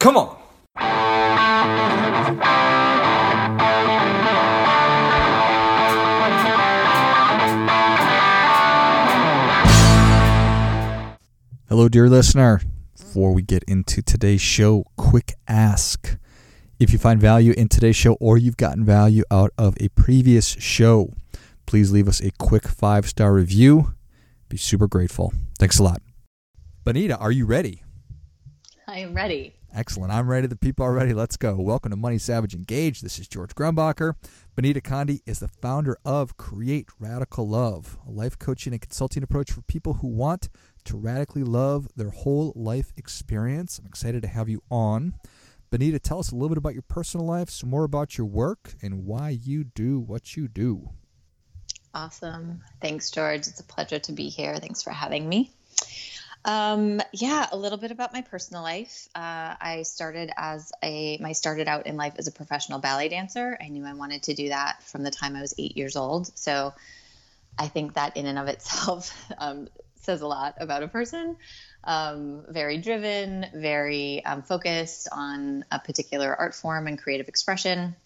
Come on. Hello, dear listener. Before we get into today's show, quick ask. If you find value in today's show or you've gotten value out of a previous show, please leave us a quick five star review. Be super grateful. Thanks a lot. Benita, are you ready? I am ready. Excellent. I'm ready. The people are ready. Let's go. Welcome to Money Savage Engage. This is George Grumbacher. Benita Conde is the founder of Create Radical Love, a life coaching and consulting approach for people who want to radically love their whole life experience. I'm excited to have you on. Bonita, tell us a little bit about your personal life, some more about your work, and why you do what you do. Awesome. Thanks, George. It's a pleasure to be here. Thanks for having me. Um, yeah, a little bit about my personal life. Uh, I started as a, I started out in life as a professional ballet dancer. I knew I wanted to do that from the time I was eight years old. So I think that in and of itself um, says a lot about a person. Um, very driven, very um, focused on a particular art form and creative expression.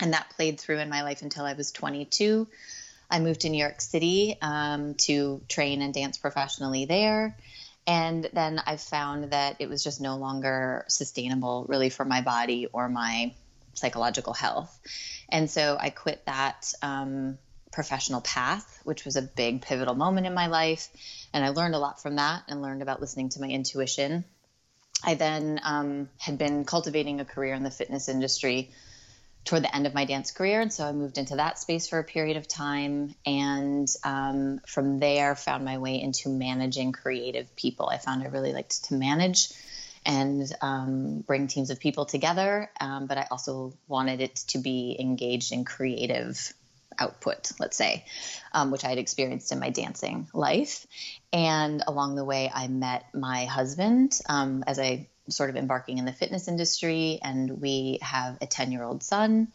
And that played through in my life until I was 22. I moved to New York City um, to train and dance professionally there. And then I found that it was just no longer sustainable, really, for my body or my psychological health. And so I quit that um, professional path, which was a big pivotal moment in my life. And I learned a lot from that and learned about listening to my intuition. I then um, had been cultivating a career in the fitness industry toward the end of my dance career. And so I moved into that space for a period of time. And um, from there, found my way into managing creative people. I found I really liked to manage and um, bring teams of people together. Um, but I also wanted it to be engaged in creative output, let's say, um, which I had experienced in my dancing life. And along the way, I met my husband um, as I sort of embarking in the fitness industry, and we have a 10 year old son.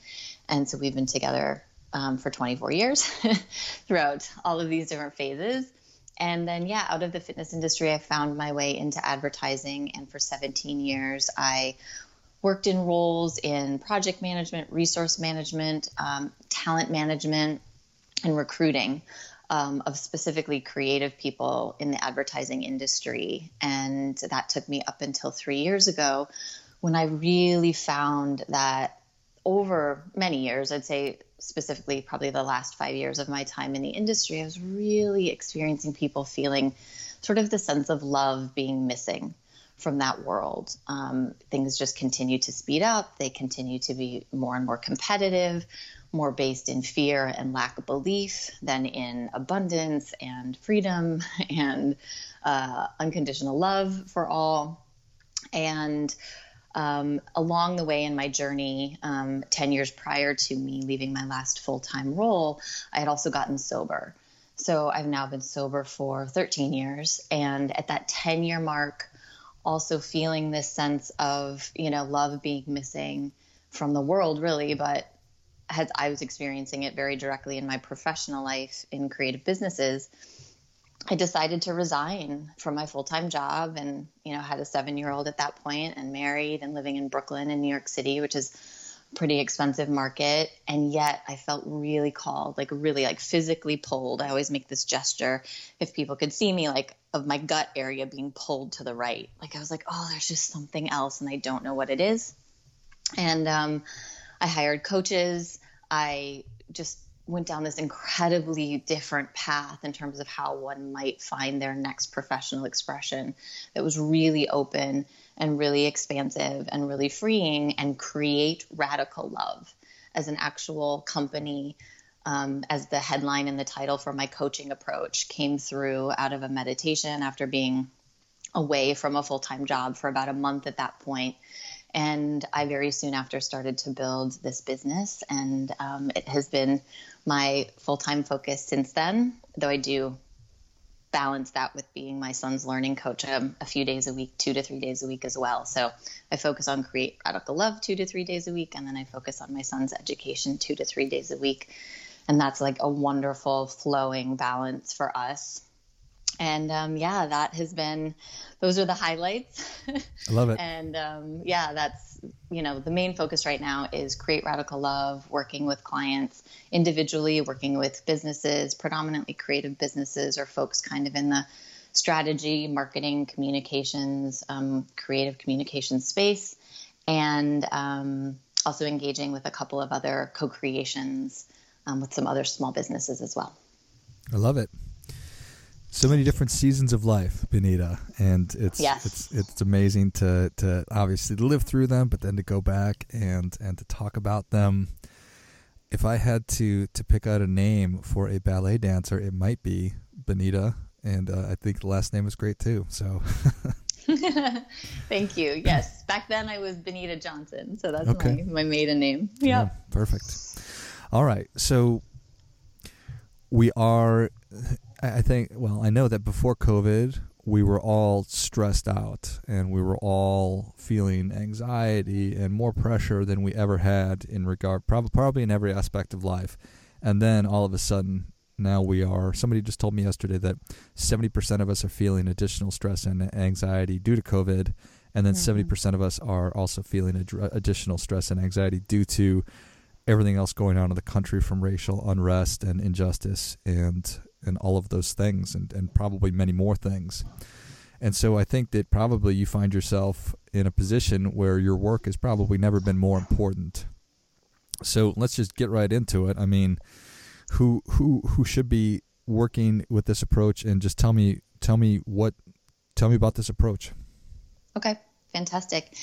And so we've been together um, for 24 years throughout all of these different phases. And then, yeah, out of the fitness industry, I found my way into advertising. And for 17 years, I worked in roles in project management, resource management, um, talent management, and recruiting um, of specifically creative people in the advertising industry. And that took me up until three years ago when I really found that over many years, I'd say specifically probably the last five years of my time in the industry, I was really experiencing people feeling sort of the sense of love being missing from that world. Um, things just continue to speed up, they continue to be more and more competitive more based in fear and lack of belief than in abundance and freedom and uh, unconditional love for all. And um, along the way in my journey, um, 10 years prior to me leaving my last full time role, I had also gotten sober. So I've now been sober for 13 years. And at that 10 year mark, also feeling this sense of, you know, love being missing from the world, really, but as I was experiencing it very directly in my professional life in creative businesses, I decided to resign from my full-time job and, you know, had a 7-year-old at that point and married and living in Brooklyn in New York City, which is pretty expensive market and yet I felt really called like really like physically pulled. I always make this gesture if people could see me like of my gut area being pulled to the right. Like I was like oh there's just something else and I don't know what it is. And um I hired coaches. I just went down this incredibly different path in terms of how one might find their next professional expression that was really open and really expansive and really freeing and create radical love as an actual company um, as the headline and the title for my coaching approach came through out of a meditation after being away from a full-time job for about a month at that point. And I very soon after started to build this business, and um, it has been my full time focus since then, though I do balance that with being my son's learning coach um, a few days a week, two to three days a week as well. So I focus on Create Radical Love two to three days a week, and then I focus on my son's education two to three days a week. And that's like a wonderful flowing balance for us and um, yeah, that has been those are the highlights. I love it. and um, yeah, that's you know the main focus right now is create radical love, working with clients individually, working with businesses, predominantly creative businesses or folks kind of in the strategy, marketing, communications, um, creative communication space, and um, also engaging with a couple of other co-creations um, with some other small businesses as well. I love it so many different seasons of life, Benita, and it's yes. it's it's amazing to to obviously live through them, but then to go back and and to talk about them. If I had to to pick out a name for a ballet dancer, it might be Benita, and uh, I think the last name is great too. So. Thank you. Yes, back then I was Benita Johnson, so that's okay. my, my maiden name. Yep. Yeah, perfect. All right, so we are I think, well, I know that before COVID, we were all stressed out and we were all feeling anxiety and more pressure than we ever had in regard, probably, probably in every aspect of life. And then all of a sudden, now we are, somebody just told me yesterday that 70% of us are feeling additional stress and anxiety due to COVID. And then mm-hmm. 70% of us are also feeling ad- additional stress and anxiety due to everything else going on in the country from racial unrest and injustice and and all of those things and, and probably many more things. And so I think that probably you find yourself in a position where your work has probably never been more important. So let's just get right into it. I mean, who who who should be working with this approach and just tell me tell me what tell me about this approach. Okay. Fantastic.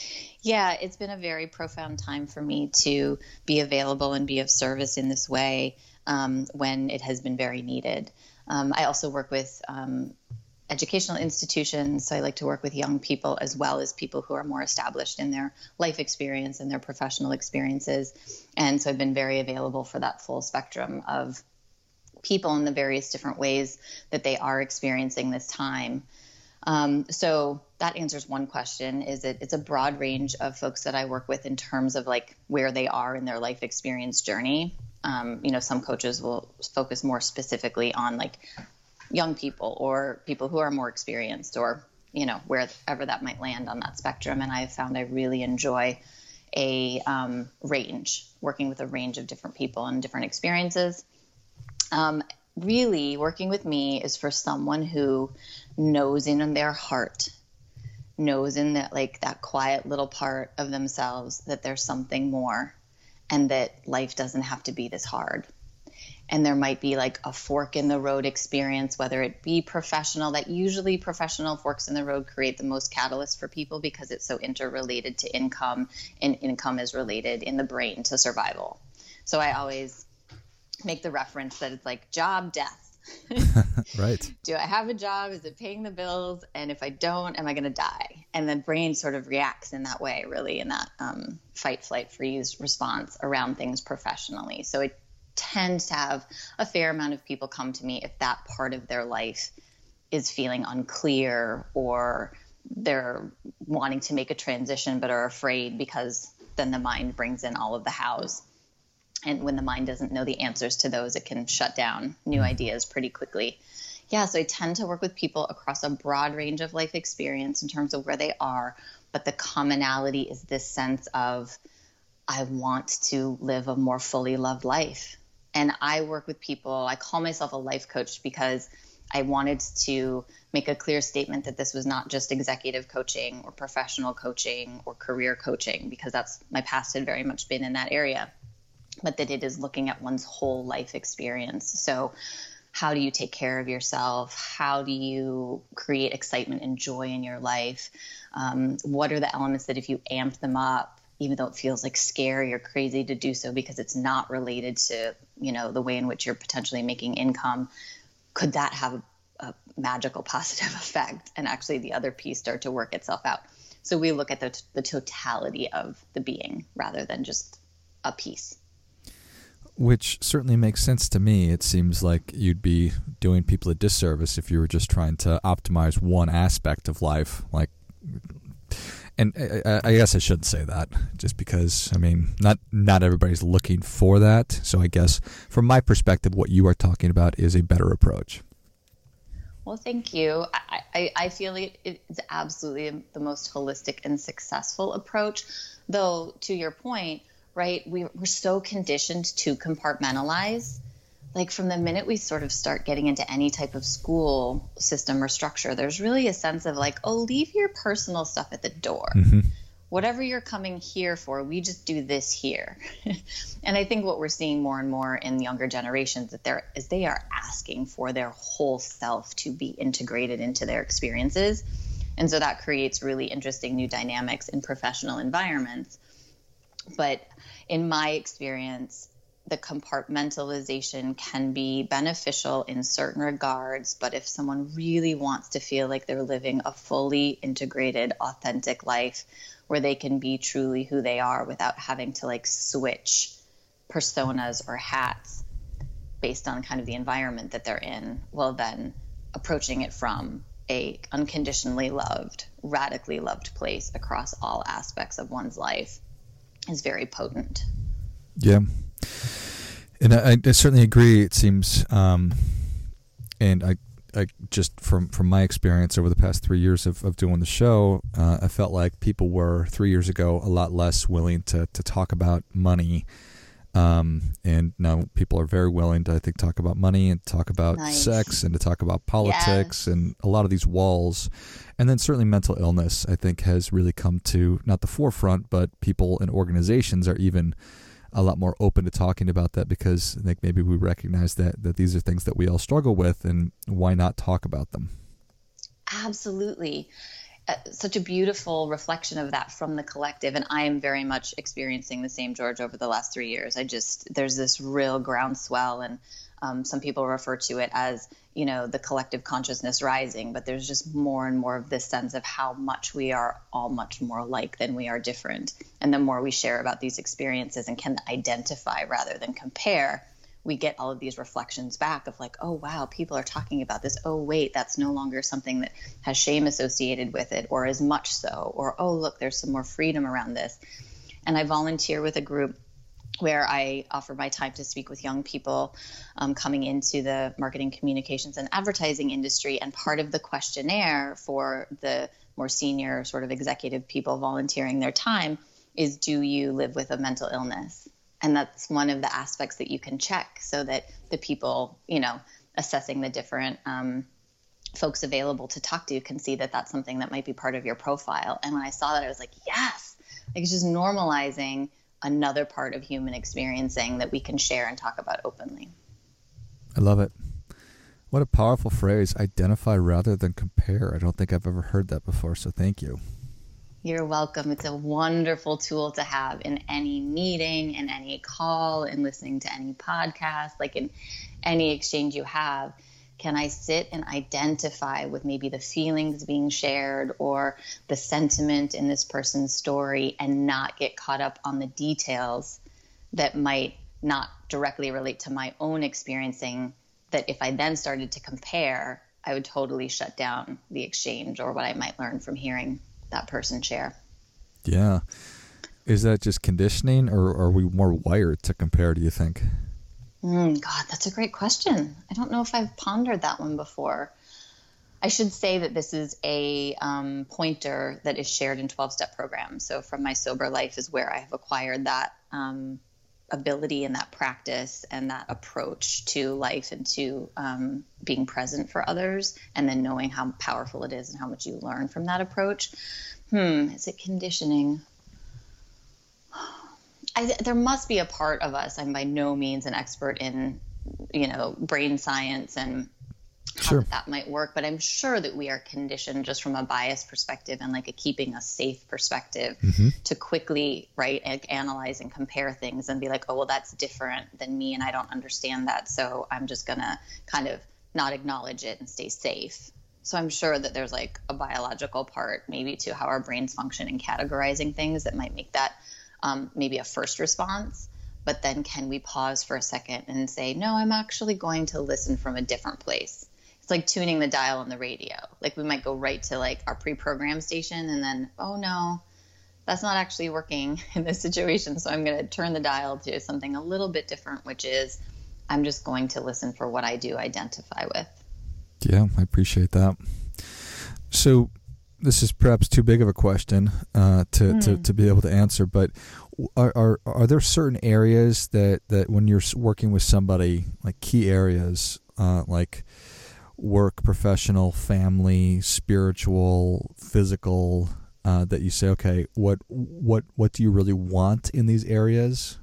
Yeah, it's been a very profound time for me to be available and be of service in this way um, when it has been very needed. Um, I also work with um, educational institutions, so I like to work with young people as well as people who are more established in their life experience and their professional experiences. And so I've been very available for that full spectrum of people in the various different ways that they are experiencing this time. Um, so that answers one question is it it's a broad range of folks that i work with in terms of like where they are in their life experience journey um, you know, some coaches will focus more specifically on like young people or people who are more experienced or, you know, wherever that might land on that spectrum. And I've found I really enjoy a um, range, working with a range of different people and different experiences. Um, really, working with me is for someone who knows in their heart knows in that like that quiet little part of themselves that there's something more and that life doesn't have to be this hard. And there might be like a fork in the road experience, whether it be professional, that usually professional forks in the road create the most catalyst for people because it's so interrelated to income, and income is related in the brain to survival. So I always make the reference that it's like job, death right. Do I have a job? Is it paying the bills? And if I don't, am I going to die? And the brain sort of reacts in that way, really, in that um, fight, flight, freeze response around things professionally. So it tends to have a fair amount of people come to me if that part of their life is feeling unclear or they're wanting to make a transition but are afraid because then the mind brings in all of the hows and when the mind doesn't know the answers to those it can shut down new mm-hmm. ideas pretty quickly yeah so i tend to work with people across a broad range of life experience in terms of where they are but the commonality is this sense of i want to live a more fully loved life and i work with people i call myself a life coach because I wanted to make a clear statement that this was not just executive coaching or professional coaching or career coaching, because that's my past had very much been in that area but that it is looking at one's whole life experience. So, how do you take care of yourself? How do you create excitement and joy in your life? Um, what are the elements that if you amp them up, even though it feels like scary or crazy to do so because it's not related to you know the way in which you're potentially making income, could that have a, a magical positive effect? And actually, the other piece start to work itself out. So we look at the, the totality of the being rather than just a piece which certainly makes sense to me. It seems like you'd be doing people a disservice if you were just trying to optimize one aspect of life. Like, and I, I guess I shouldn't say that, just because I mean, not not everybody's looking for that. So I guess from my perspective, what you are talking about is a better approach. Well, thank you. I, I, I feel it, it's absolutely the most holistic and successful approach. Though, to your point, right, we, we're so conditioned to compartmentalize. Like from the minute we sort of start getting into any type of school system or structure, there's really a sense of like, oh, leave your personal stuff at the door. Mm-hmm whatever you're coming here for, we just do this here. and I think what we're seeing more and more in younger generations that they're is they are asking for their whole self to be integrated into their experiences. And so that creates really interesting new dynamics in professional environments. But in my experience, the compartmentalization can be beneficial in certain regards, but if someone really wants to feel like they're living a fully integrated, authentic life, where they can be truly who they are without having to like switch personas or hats based on kind of the environment that they're in well then approaching it from a unconditionally loved radically loved place across all aspects of one's life is very potent. Yeah. And i, I certainly agree it seems um, and i I just from from my experience over the past three years of, of doing the show, uh, I felt like people were three years ago a lot less willing to to talk about money, um, and now people are very willing to I think talk about money and talk about nice. sex and to talk about politics yes. and a lot of these walls, and then certainly mental illness I think has really come to not the forefront, but people and organizations are even a lot more open to talking about that because I think maybe we recognize that that these are things that we all struggle with, and why not talk about them? Absolutely. Uh, such a beautiful reflection of that from the collective and i am very much experiencing the same george over the last three years. I just there's this real groundswell and um, some people refer to it as you know the collective consciousness rising but there's just more and more of this sense of how much we are all much more alike than we are different and the more we share about these experiences and can identify rather than compare we get all of these reflections back of like oh wow people are talking about this oh wait that's no longer something that has shame associated with it or as much so or oh look there's some more freedom around this and i volunteer with a group where I offer my time to speak with young people um, coming into the marketing, communications, and advertising industry. And part of the questionnaire for the more senior, sort of executive people volunteering their time is Do you live with a mental illness? And that's one of the aspects that you can check so that the people, you know, assessing the different um, folks available to talk to can see that that's something that might be part of your profile. And when I saw that, I was like, yes, like it's just normalizing another part of human experiencing that we can share and talk about openly. I love it. What a powerful phrase. Identify rather than compare. I don't think I've ever heard that before, so thank you. You're welcome. It's a wonderful tool to have in any meeting, in any call, in listening to any podcast, like in any exchange you have can I sit and identify with maybe the feelings being shared or the sentiment in this person's story and not get caught up on the details that might not directly relate to my own experiencing? That if I then started to compare, I would totally shut down the exchange or what I might learn from hearing that person share. Yeah. Is that just conditioning or are we more wired to compare, do you think? Mm, God, that's a great question. I don't know if I've pondered that one before. I should say that this is a um, pointer that is shared in 12 step programs. So, from my sober life is where I have acquired that um, ability and that practice and that approach to life and to um, being present for others, and then knowing how powerful it is and how much you learn from that approach. Hmm, is it conditioning? I, there must be a part of us. I'm by no means an expert in, you know, brain science and sure. that might work, but I'm sure that we are conditioned just from a bias perspective and like a keeping us safe perspective mm-hmm. to quickly right analyze and compare things and be like, oh well, that's different than me, and I don't understand that, so I'm just gonna kind of not acknowledge it and stay safe. So I'm sure that there's like a biological part maybe to how our brains function in categorizing things that might make that um, maybe a first response but then can we pause for a second and say no i'm actually going to listen from a different place it's like tuning the dial on the radio like we might go right to like our pre-programmed station and then oh no that's not actually working in this situation so i'm going to turn the dial to something a little bit different which is i'm just going to listen for what i do identify with Yeah, I appreciate that. So, this is perhaps too big of a question uh, to, mm. to, hmm. to be able to answer, but are, are are there certain areas that, that when you're working with somebody, like key areas, uh, like work, professional, family, spiritual, physical, uh, that you say, okay, what what what do you really want in these areas?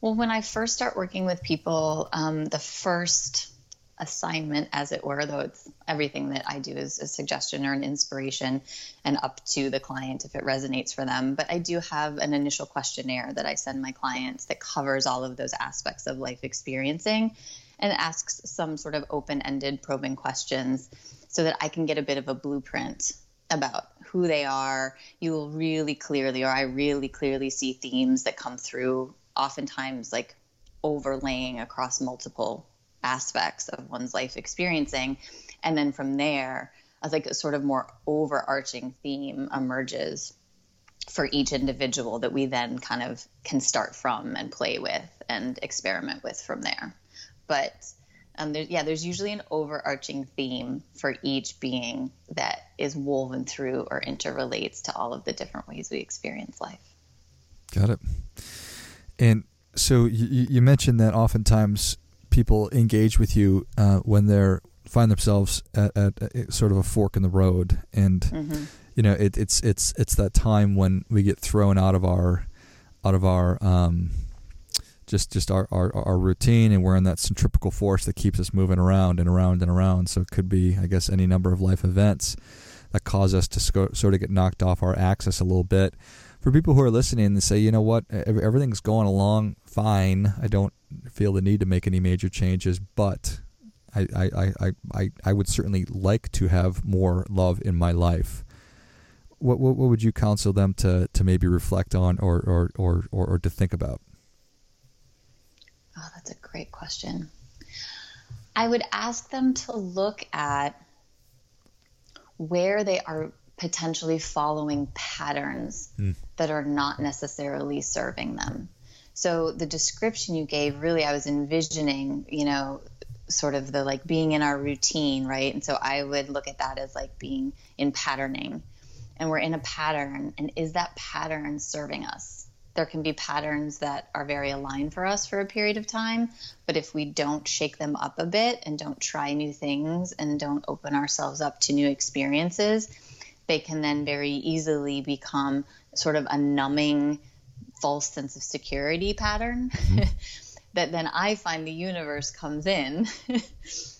Well, when I first start working with people, um, the first assignment, as it were, though it's everything that I do is a suggestion or an inspiration and up to the client if it resonates for them. But I do have an initial questionnaire that I send my clients that covers all of those aspects of life experiencing and asks some sort of open ended probing questions so that I can get a bit of a blueprint about who they are. You will really clearly, or I really clearly see themes that come through, oftentimes like overlaying across multiple aspects of one's life experiencing. And then from there, as like a sort of more overarching theme emerges for each individual that we then kind of can start from and play with and experiment with from there but um, there, yeah, there's usually an overarching theme for each being that is woven through or interrelates to all of the different ways we experience life. Got it. And so you, you mentioned that oftentimes people engage with you uh, when they're find themselves at, at, at, sort of a fork in the road, and mm-hmm. you know it, it's it's it's that time when we get thrown out of our out of our um, just just our, our, our routine and we're in that centripetal force that keeps us moving around and around and around. So it could be i guess any number of life events that cause us to sco- sort of get knocked off our axis a little bit. For people who are listening and say you know what? Everything's going along fine. I don't feel the need to make any major changes but I, I, I, I, I would certainly like to have more love in my life. What, what, what would you counsel them to, to maybe reflect on or, or, or, or, or to think about Oh, that's a great question. I would ask them to look at where they are potentially following patterns mm. that are not necessarily serving them. So the description you gave, really, I was envisioning, you know, sort of the like being in our routine, right? And so I would look at that as like being in patterning. And we're in a pattern, and is that pattern serving us? There can be patterns that are very aligned for us for a period of time. But if we don't shake them up a bit and don't try new things and don't open ourselves up to new experiences, they can then very easily become sort of a numbing, false sense of security pattern mm-hmm. that then I find the universe comes in.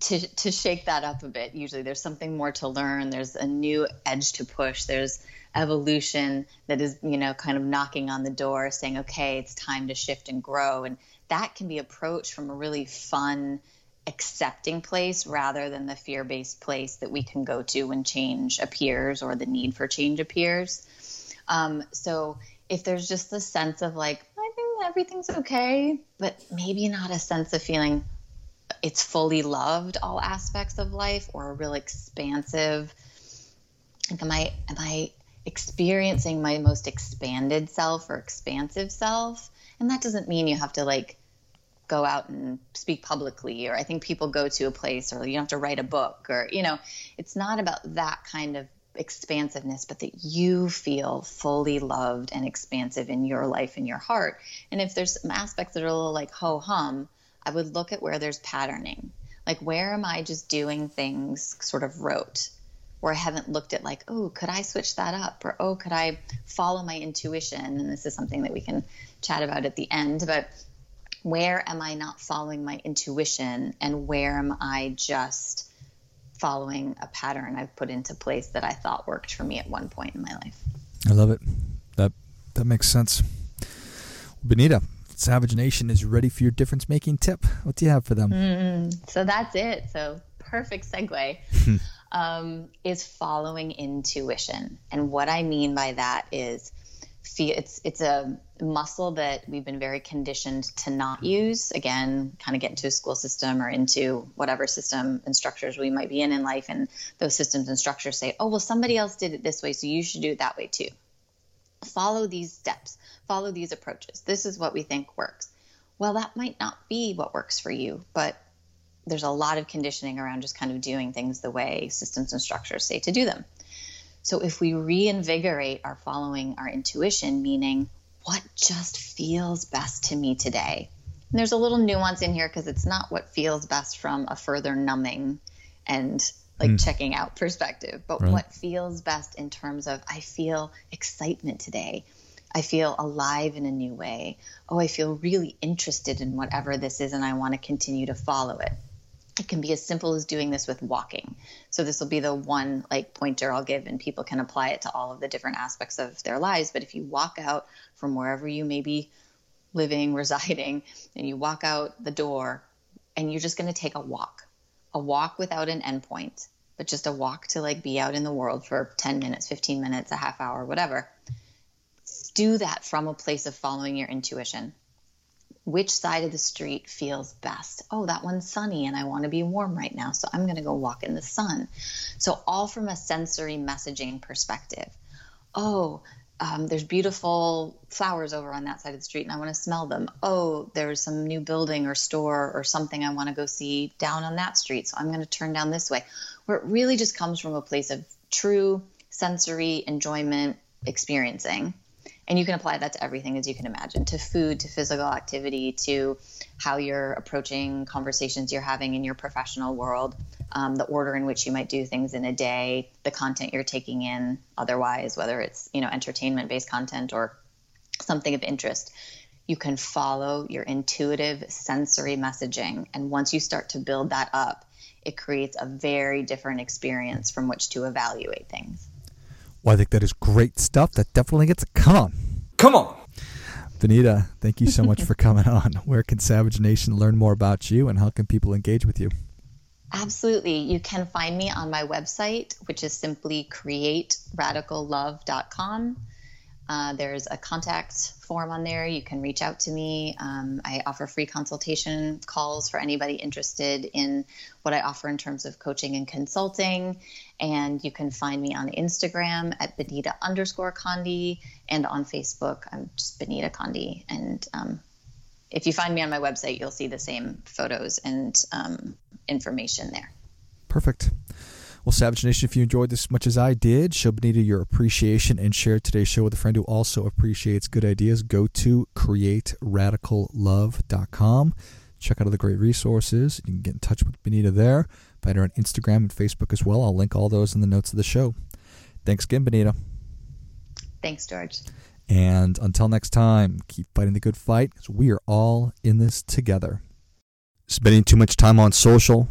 to, to shake that up a bit usually there's something more to learn there's a new edge to push there's evolution that is, you know, kind of knocking on the door saying, okay, it's time to shift and grow. And that can be approached from a really fun, accepting place rather than the fear based place that we can go to when change appears or the need for change appears. Um, so if there's just the sense of like, I think everything's okay, but maybe not a sense of feeling it's fully loved all aspects of life or a real expansive like am i am i experiencing my most expanded self or expansive self. And that doesn't mean you have to like go out and speak publicly, or I think people go to a place, or you don't have to write a book, or, you know, it's not about that kind of expansiveness, but that you feel fully loved and expansive in your life, in your heart. And if there's some aspects that are a little like ho hum, I would look at where there's patterning. Like, where am I just doing things sort of rote? where I haven't looked at like, oh, could I switch that up? Or oh, could I follow my intuition? And this is something that we can chat about at the end. But where am I not following my intuition? And where am I just following a pattern I've put into place that I thought worked for me at one point in my life? I love it. That that makes sense. Benita, Savage Nation is ready for your difference making tip. What do you have for them? Mm, so that's it. So perfect segue. um, is following intuition. And what I mean by that is it's it's a muscle that we've been very conditioned to not use. Again, kind of get into a school system or into whatever system and structures we might be in in life, and those systems and structures say, "Oh, well, somebody else did it this way, so you should do it that way too." Follow these steps. Follow these approaches. This is what we think works. Well, that might not be what works for you, but there's a lot of conditioning around just kind of doing things the way systems and structures say to do them. So if we reinvigorate our following our intuition, meaning what just feels best to me today. And there's a little nuance in here because it's not what feels best from a further numbing and like mm. checking out perspective, but right. what feels best in terms of I feel excitement today. I feel alive in a new way. Oh, I feel really interested in whatever this is and I want to continue to follow it it can be as simple as doing this with walking. So this will be the one like pointer I'll give and people can apply it to all of the different aspects of their lives. But if you walk out from wherever you may be living, residing, and you walk out the door and you're just going to take a walk, a walk without an endpoint, but just a walk to like be out in the world for 10 minutes, 15 minutes, a half hour, whatever. Do that from a place of following your intuition which side of the street feels best. Oh, that one's sunny and I want to be warm right now, so I'm going to go walk in the sun. So, all from a sensory messaging perspective. Oh, um, there's beautiful flowers over on that side of the street and I want to smell them. Oh, there's some new building or store or something I want to go see down on that street, so I'm going to turn down this way. Where it really just comes from a place of true sensory enjoyment experiencing and you can apply that to everything as you can imagine to food to physical activity to how you're approaching conversations you're having in your professional world um, the order in which you might do things in a day the content you're taking in otherwise whether it's you know entertainment based content or something of interest. You can follow your intuitive sensory messaging. And once you start to build that up it creates a very different experience from which to evaluate things well, I think that is great stuff. That definitely gets a come on. Come on. Benita, thank you so much for coming on. Where can Savage Nation learn more about you and how can people engage with you? Absolutely. You can find me on my website, which is simply createradicallove.com. Uh, there's a contact form on there. You can reach out to me. Um, I offer free consultation calls for anybody interested in what I offer in terms of coaching and consulting. And you can find me on Instagram at Benita underscore Conde and on Facebook. I'm just Benita Conde. And um, if you find me on my website, you'll see the same photos and um, information there. Perfect. Well, Savage Nation, if you enjoyed this as much as I did, show Benita your appreciation and share today's show with a friend who also appreciates good ideas. Go to createradicallove.com. Check out all the great resources. You can get in touch with Benita there. Find her on Instagram and Facebook as well. I'll link all those in the notes of the show. Thanks again, Benita. Thanks, George. And until next time, keep fighting the good fight because we are all in this together. Spending too much time on social,